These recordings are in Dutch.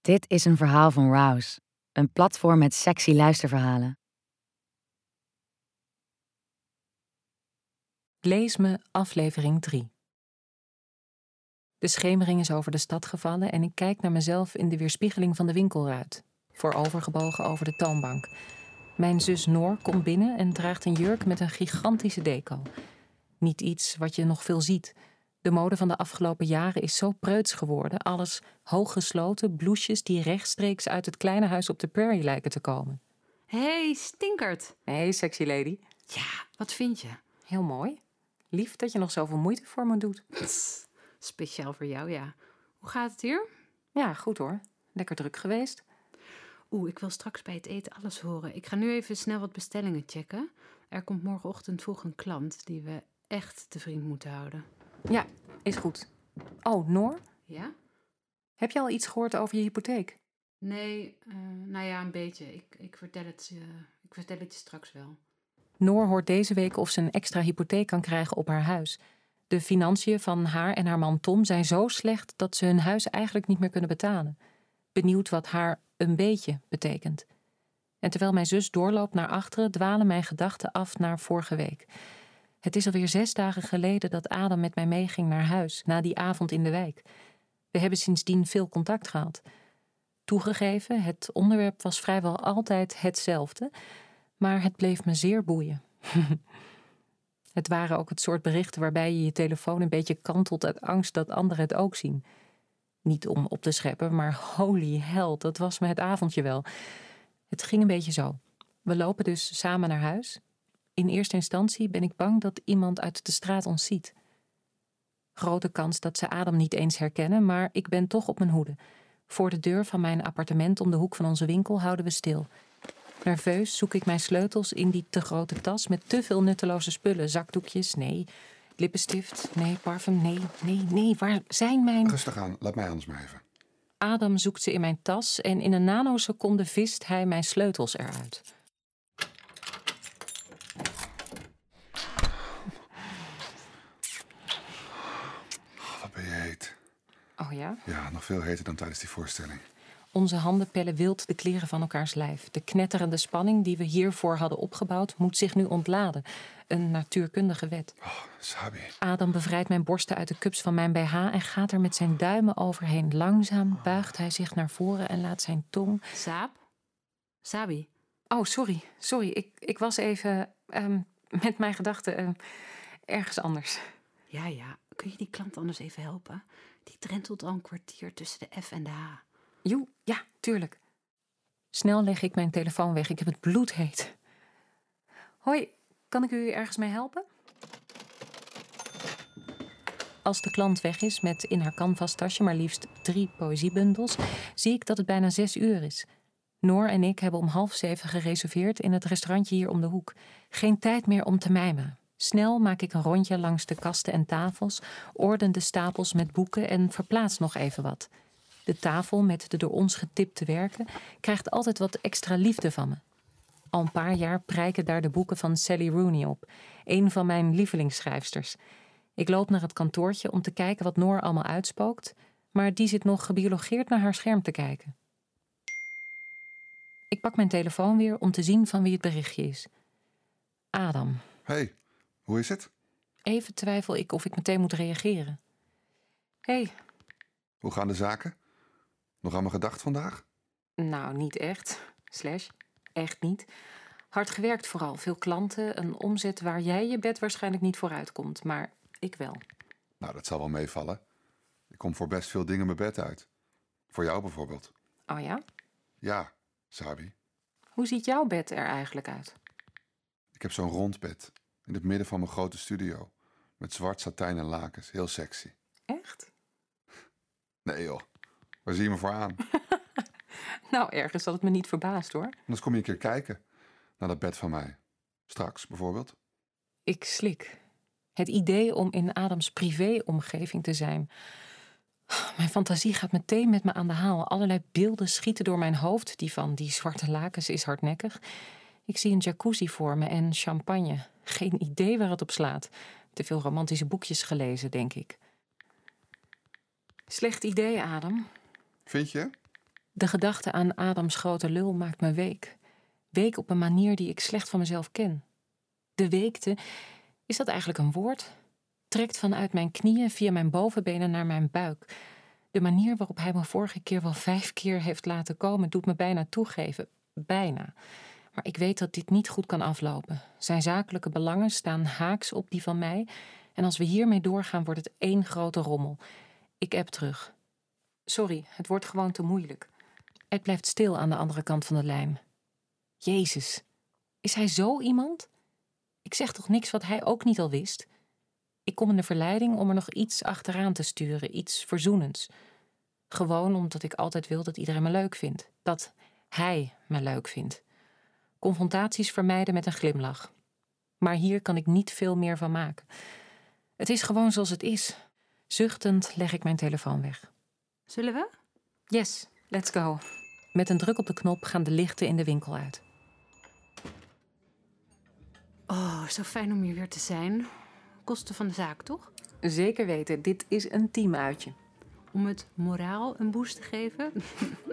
Dit is een verhaal van Rouse, een platform met sexy luisterverhalen. Lees me aflevering 3. De schemering is over de stad gevallen en ik kijk naar mezelf in de weerspiegeling van de winkelruit, voorovergebogen over de toonbank. Mijn zus Noor komt binnen en draagt een jurk met een gigantische deco. Niet iets wat je nog veel ziet. De mode van de afgelopen jaren is zo preuts geworden. Alles hooggesloten, bloesjes die rechtstreeks uit het kleine huis op de prairie lijken te komen. Hey, stinkert. Hey, sexy lady. Ja, wat vind je? Heel mooi. Lief dat je nog zoveel moeite voor me doet. Pss, speciaal voor jou, ja. Hoe gaat het hier? Ja, goed hoor. Lekker druk geweest. Oeh, ik wil straks bij het eten alles horen. Ik ga nu even snel wat bestellingen checken. Er komt morgenochtend vroeg een klant die we echt te vriend moeten houden. Ja, is goed. Oh, Noor, Ja? heb je al iets gehoord over je hypotheek? Nee, eh, nou ja, een beetje. Ik, ik, vertel het, je- ik vertel het je straks wel. Noor hoort deze week of ze een extra hypotheek kan krijgen op haar huis. De financiën van haar en haar man Tom zijn zo slecht dat ze hun huis eigenlijk niet meer kunnen betalen. Benieuwd wat haar een beetje betekent. En terwijl mijn zus doorloopt naar achteren, dwalen mijn gedachten af naar vorige week. Het is alweer zes dagen geleden dat Adam met mij meeging naar huis na die avond in de wijk. We hebben sindsdien veel contact gehad. Toegegeven, het onderwerp was vrijwel altijd hetzelfde, maar het bleef me zeer boeien. het waren ook het soort berichten waarbij je je telefoon een beetje kantelt uit angst dat anderen het ook zien. Niet om op te scheppen, maar holy hell, dat was me het avondje wel. Het ging een beetje zo. We lopen dus samen naar huis. In eerste instantie ben ik bang dat iemand uit de straat ons ziet. Grote kans dat ze Adam niet eens herkennen, maar ik ben toch op mijn hoede. Voor de deur van mijn appartement om de hoek van onze winkel houden we stil. Nerveus zoek ik mijn sleutels in die te grote tas met te veel nutteloze spullen. Zakdoekjes, nee. Lippenstift, nee. Parfum, nee. Nee, nee. Waar zijn mijn... Rustig aan, laat mij anders maar even. Adam zoekt ze in mijn tas en in een nanoseconde vist hij mijn sleutels eruit. Ben je heet. Oh ja? Ja, nog veel heter dan tijdens die voorstelling. Onze handen pellen wild de kleren van elkaars lijf. De knetterende spanning die we hiervoor hadden opgebouwd, moet zich nu ontladen. Een natuurkundige wet. Oh, Sabi. Adam bevrijdt mijn borsten uit de cups van mijn BH en gaat er met zijn duimen overheen. Langzaam buigt hij zich naar voren en laat zijn tong. Saap? Sabi? Oh, sorry, sorry. Ik, ik was even ehm, met mijn gedachten ehm, ergens anders. Ja, ja. Kun je die klant anders even helpen? Die drentelt al een kwartier tussen de F en de H. Joe, ja, tuurlijk. Snel leg ik mijn telefoon weg. Ik heb het bloedheet. Hoi, kan ik u ergens mee helpen? Als de klant weg is met in haar canvastasje maar liefst drie poëziebundels, zie ik dat het bijna zes uur is. Noor en ik hebben om half zeven gereserveerd in het restaurantje hier om de hoek. Geen tijd meer om te mijmeren. Snel maak ik een rondje langs de kasten en tafels, orden de stapels met boeken en verplaats nog even wat. De tafel met de door ons getipte werken krijgt altijd wat extra liefde van me. Al een paar jaar prijken daar de boeken van Sally Rooney op, een van mijn lievelingsschrijfsters. Ik loop naar het kantoortje om te kijken wat Noor allemaal uitspookt, maar die zit nog gebiologeerd naar haar scherm te kijken. Ik pak mijn telefoon weer om te zien van wie het berichtje is. Adam. hey, hoe is het? Even twijfel ik of ik meteen moet reageren. Hé, hey, Hoe gaan de zaken? Nog aan me gedacht vandaag? Nou, niet echt. Slash, echt niet. Hard gewerkt vooral. Veel klanten, een omzet waar jij je bed waarschijnlijk niet vooruit komt. Maar ik wel. Nou, dat zal wel meevallen. Ik kom voor best veel dingen mijn bed uit. Voor jou bijvoorbeeld. Oh ja? Ja, Sabi. Hoe ziet jouw bed er eigenlijk uit? Ik heb zo'n rond bed. In het midden van mijn grote studio. Met zwart satijn en lakens. Heel sexy. Echt? Nee joh. Waar zie je me voor aan? Nou, ergens had het me niet verbaasd hoor. Anders kom je een keer kijken. Naar dat bed van mij. Straks bijvoorbeeld. Ik slik. Het idee om in Adams privéomgeving te zijn. Mijn fantasie gaat meteen met me aan de haal. Allerlei beelden schieten door mijn hoofd. Die van die zwarte lakens is hardnekkig. Ik zie een jacuzzi voor me en champagne. Geen idee waar het op slaat. Te veel romantische boekjes gelezen, denk ik. Slecht idee, Adam. Vind je? De gedachte aan Adams grote lul maakt me week. Week op een manier die ik slecht van mezelf ken. De weekte, is dat eigenlijk een woord? Trekt vanuit mijn knieën via mijn bovenbenen naar mijn buik. De manier waarop hij me vorige keer wel vijf keer heeft laten komen, doet me bijna toegeven. Bijna. Maar ik weet dat dit niet goed kan aflopen. Zijn zakelijke belangen staan haaks op die van mij. En als we hiermee doorgaan, wordt het één grote rommel. Ik app terug. Sorry, het wordt gewoon te moeilijk. Het blijft stil aan de andere kant van de lijn. Jezus, is hij zo iemand? Ik zeg toch niks wat hij ook niet al wist? Ik kom in de verleiding om er nog iets achteraan te sturen, iets verzoenends. Gewoon omdat ik altijd wil dat iedereen me leuk vindt. Dat hij me leuk vindt. Confrontaties vermijden met een glimlach. Maar hier kan ik niet veel meer van maken. Het is gewoon zoals het is. Zuchtend leg ik mijn telefoon weg. Zullen we? Yes, let's go. Met een druk op de knop gaan de lichten in de winkel uit. Oh, zo fijn om hier weer te zijn. Kosten van de zaak, toch? Zeker weten, dit is een teamuitje. Om het moraal een boost te geven.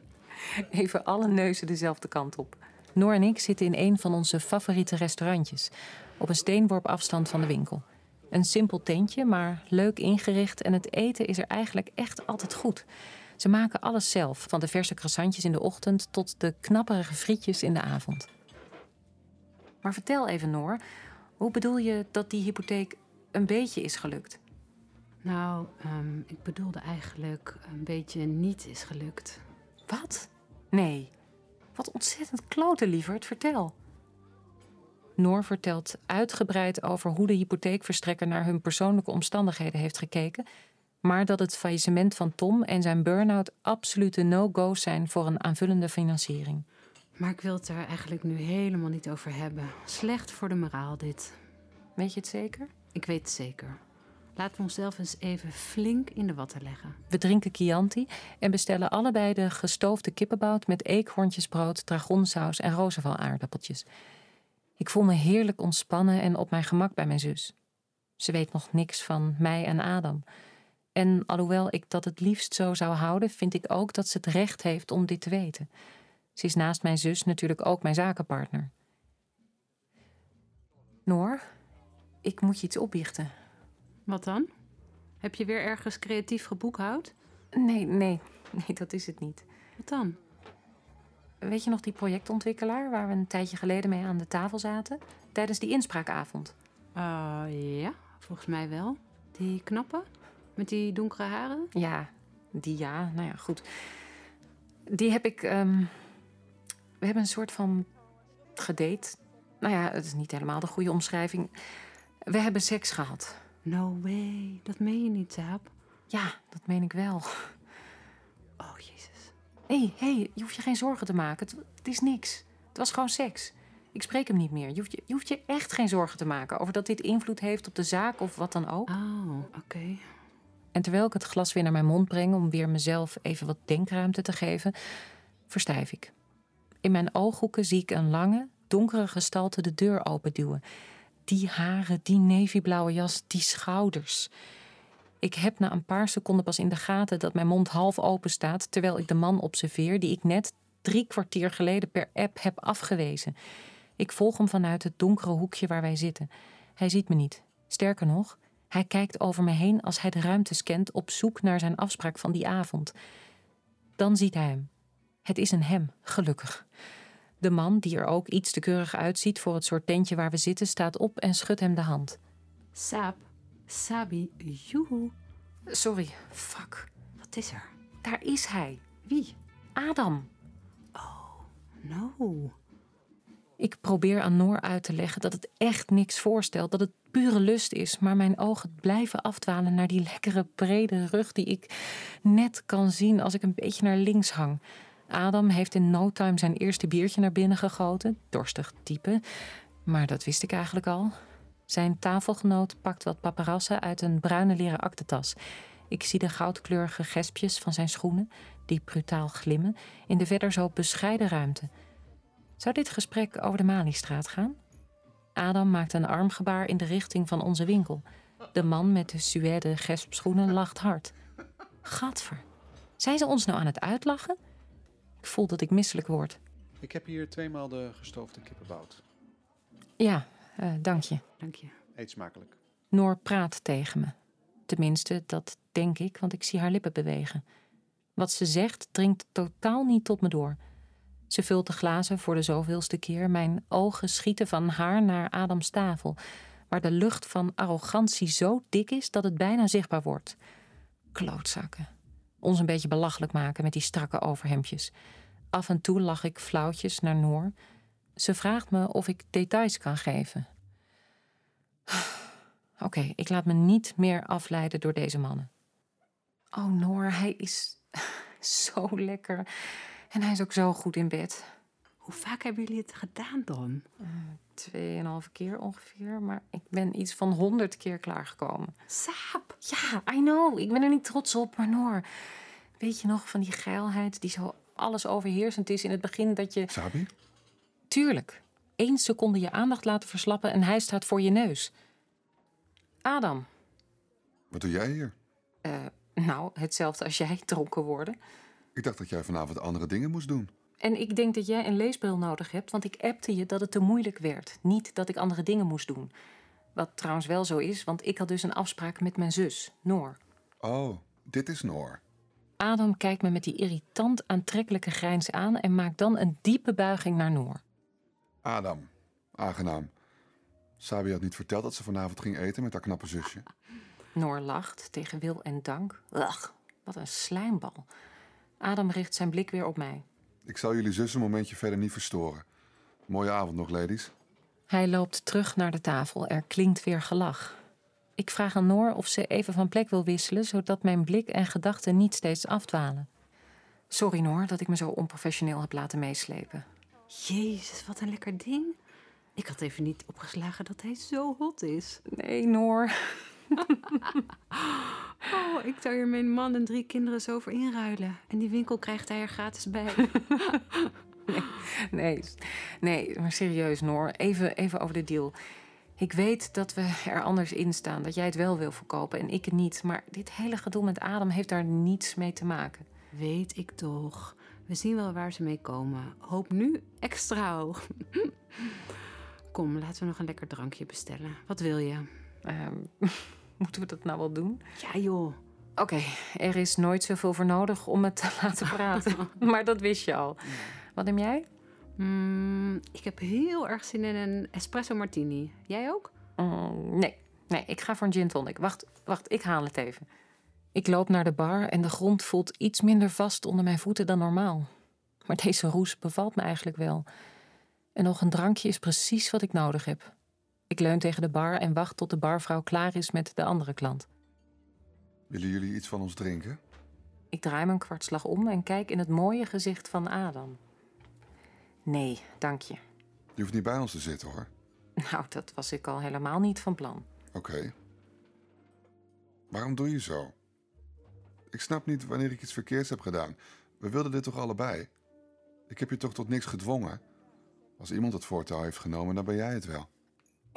Even alle neuzen dezelfde kant op. Noor en ik zitten in een van onze favoriete restaurantjes, op een steenworp afstand van de winkel. Een simpel tentje, maar leuk ingericht en het eten is er eigenlijk echt altijd goed. Ze maken alles zelf, van de verse croissantjes in de ochtend tot de knapperige frietjes in de avond. Maar vertel even, Noor, hoe bedoel je dat die hypotheek een beetje is gelukt? Nou, um, ik bedoelde eigenlijk een beetje niet is gelukt. Wat? Nee. Wat ontzettend klote, lieverd. Vertel. Noor vertelt uitgebreid over hoe de hypotheekverstrekker naar hun persoonlijke omstandigheden heeft gekeken, maar dat het faillissement van Tom en zijn burn-out absolute no-go's zijn voor een aanvullende financiering. Maar ik wil het er eigenlijk nu helemaal niet over hebben. Slecht voor de moraal, dit. Weet je het zeker? Ik weet het zeker. Laten we onszelf eens even flink in de watten leggen. We drinken Chianti en bestellen allebei de gestoofde kippenbout met eekhoorntjesbrood, dragonsaus en rozenval aardappeltjes. Ik voel me heerlijk ontspannen en op mijn gemak bij mijn zus. Ze weet nog niks van mij en Adam. En alhoewel ik dat het liefst zo zou houden, vind ik ook dat ze het recht heeft om dit te weten. Ze is naast mijn zus natuurlijk ook mijn zakenpartner. Noor, ik moet je iets opbiechten. Wat dan? Heb je weer ergens creatief geboekhoud? Nee, nee, nee, dat is het niet. Wat dan? Weet je nog die projectontwikkelaar waar we een tijdje geleden mee aan de tafel zaten? Tijdens die inspraakavond. Uh, ja, volgens mij wel. Die knappe? Met die donkere haren? Ja, die ja. Nou ja, goed. Die heb ik. Um, we hebben een soort van gedate. Nou ja, het is niet helemaal de goede omschrijving. We hebben seks gehad. No way. Dat meen je niet, Saap. Ja, dat meen ik wel. Oh, jezus. Hé, hey, hey, je hoeft je geen zorgen te maken. Het, het, is niks. Het was gewoon seks. Ik spreek hem niet meer. Je hoeft je, je hoeft je echt geen zorgen te maken over dat dit invloed heeft op de zaak of wat dan ook. Oh, oké. En terwijl ik het glas weer naar mijn mond breng om weer mezelf even wat denkruimte te geven, verstijf ik. In mijn ooghoeken zie ik een lange, donkere gestalte de deur openduwen. Die haren, die navyblauwe jas, die schouders. Ik heb na een paar seconden pas in de gaten dat mijn mond half open staat, terwijl ik de man observeer die ik net drie kwartier geleden per app heb afgewezen. Ik volg hem vanuit het donkere hoekje waar wij zitten. Hij ziet me niet. Sterker nog, hij kijkt over me heen als hij de ruimte scant op zoek naar zijn afspraak van die avond. Dan ziet hij hem. Het is een hem, gelukkig. De man, die er ook iets te keurig uitziet voor het soort tentje waar we zitten, staat op en schudt hem de hand. Saap, Sabi, joehoe. Sorry, fuck. Wat is er? Daar is hij. Wie? Adam. Oh, no. Ik probeer aan Noor uit te leggen dat het echt niks voorstelt, dat het pure lust is, maar mijn ogen blijven afdwalen naar die lekkere brede rug die ik net kan zien als ik een beetje naar links hang. Adam heeft in no time zijn eerste biertje naar binnen gegoten, dorstig type, maar dat wist ik eigenlijk al. Zijn tafelgenoot pakt wat paparazzen uit een bruine leren aktentas. Ik zie de goudkleurige gespjes van zijn schoenen, die brutaal glimmen, in de verder zo bescheiden ruimte. Zou dit gesprek over de Maliestraat gaan? Adam maakt een armgebaar in de richting van onze winkel. De man met de suède gespschoenen lacht hard. Gadver, zijn ze ons nou aan het uitlachen? Ik voel dat ik misselijk word. Ik heb hier tweemaal de gestoofde kippenbout. Ja, uh, dank je. Dank je. Eet smakelijk. Noor praat tegen me. Tenminste, dat denk ik, want ik zie haar lippen bewegen. Wat ze zegt dringt totaal niet tot me door. Ze vult de glazen voor de zoveelste keer. Mijn ogen schieten van haar naar Adams tafel, waar de lucht van arrogantie zo dik is dat het bijna zichtbaar wordt. Klootzakken. Ons een beetje belachelijk maken met die strakke overhemdjes. Af en toe lach ik flauwtjes naar Noor. Ze vraagt me of ik details kan geven. Oké, ik laat me niet meer afleiden door deze mannen. Oh, Noor, hij is zo lekker. En hij is ook zo goed in bed. Hoe vaak hebben jullie het gedaan dan? Uh, tweeënhalve keer ongeveer, maar ik ben iets van honderd keer klaargekomen. Saap! Ja, I know. Ik ben er niet trots op, maar Noor. Weet je nog van die geilheid die zo alles overheersend is in het begin dat je... Sabi? Tuurlijk. Eén seconde je aandacht laten verslappen en hij staat voor je neus. Adam. Wat doe jij hier? Uh, nou, hetzelfde als jij dronken worden. Ik dacht dat jij vanavond andere dingen moest doen. En ik denk dat jij een leesbril nodig hebt, want ik appte je dat het te moeilijk werd. Niet dat ik andere dingen moest doen. Wat trouwens wel zo is, want ik had dus een afspraak met mijn zus, Noor. Oh, dit is Noor. Adam kijkt me met die irritant aantrekkelijke grijns aan en maakt dan een diepe buiging naar Noor. Adam, aangenaam. Sabi had niet verteld dat ze vanavond ging eten met haar knappe zusje. Noor lacht tegen wil en dank. Ugh, wat een slijmbal. Adam richt zijn blik weer op mij. Ik zal jullie zus een momentje verder niet verstoren. Mooie avond nog, ladies. Hij loopt terug naar de tafel. Er klinkt weer gelach. Ik vraag aan Noor of ze even van plek wil wisselen, zodat mijn blik en gedachten niet steeds afdwalen. Sorry Noor dat ik me zo onprofessioneel heb laten meeslepen. Jezus, wat een lekker ding. Ik had even niet opgeslagen dat hij zo hot is. Nee, Noor. oh, ik zou hier mijn man en drie kinderen zo voor inruilen. En die winkel krijgt hij er gratis bij. nee, nee, nee, maar serieus, Noor. Even, even over de deal. Ik weet dat we er anders in staan, dat jij het wel wil verkopen en ik het niet. Maar dit hele gedoe met Adam heeft daar niets mee te maken. Weet ik toch. We zien wel waar ze mee komen. Hoop nu extra hoog. Kom, laten we nog een lekker drankje bestellen. Wat wil je? Um, moeten we dat nou wel doen? Ja, joh. Oké, er is nooit zoveel voor nodig om het te laten praten. maar dat wist je al. Wat neem jij? Mm, ik heb heel erg zin in een espresso martini. Jij ook? Mm, nee, nee, ik ga voor een gin tonic. Wacht, wacht, ik haal het even. Ik loop naar de bar en de grond voelt iets minder vast onder mijn voeten dan normaal. Maar deze roes bevalt me eigenlijk wel. En nog een drankje is precies wat ik nodig heb. Ik leun tegen de bar en wacht tot de barvrouw klaar is met de andere klant. Willen jullie iets van ons drinken? Ik draai een kwartslag om en kijk in het mooie gezicht van Adam. Nee, dank je. Je hoeft niet bij ons te zitten hoor. Nou, dat was ik al helemaal niet van plan. Oké. Waarom doe je zo? Ik snap niet wanneer ik iets verkeerds heb gedaan. We wilden dit toch allebei? Ik heb je toch tot niks gedwongen? Als iemand het voortouw heeft genomen, dan ben jij het wel.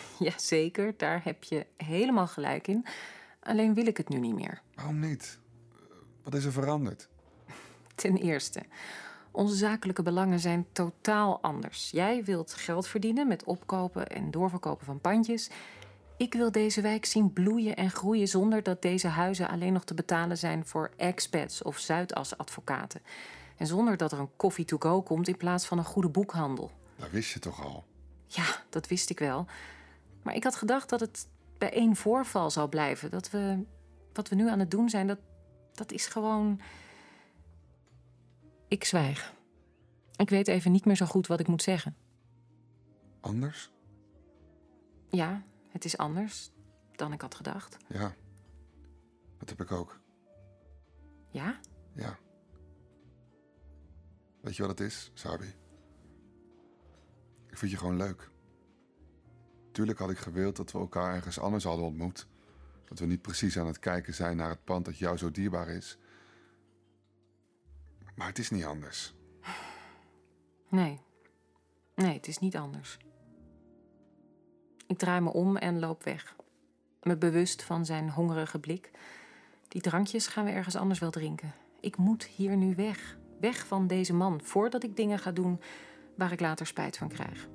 Jazeker, daar heb je helemaal gelijk in. Alleen wil ik het nu niet meer. Waarom niet? Wat is er veranderd? Ten eerste, onze zakelijke belangen zijn totaal anders. Jij wilt geld verdienen met opkopen en doorverkopen van pandjes. Ik wil deze wijk zien bloeien en groeien zonder dat deze huizen alleen nog te betalen zijn voor expats of Zuidas-advocaten. En zonder dat er een koffie to go komt in plaats van een goede boekhandel. Dat wist je toch al? Ja, dat wist ik wel. Maar ik had gedacht dat het bij één voorval zou blijven. Dat we wat we nu aan het doen zijn, dat, dat is gewoon. Ik zwijg. Ik weet even niet meer zo goed wat ik moet zeggen. Anders? Ja, het is anders dan ik had gedacht. Ja, dat heb ik ook. Ja? Ja. Weet je wat het is, Sabi? Ik vind je gewoon leuk. Tuurlijk had ik gewild dat we elkaar ergens anders hadden ontmoet. Dat we niet precies aan het kijken zijn naar het pand dat jou zo dierbaar is. Maar het is niet anders. Nee. Nee, het is niet anders. Ik draai me om en loop weg. Me bewust van zijn hongerige blik. Die drankjes gaan we ergens anders wel drinken. Ik moet hier nu weg. Weg van deze man voordat ik dingen ga doen waar ik later spijt van krijg.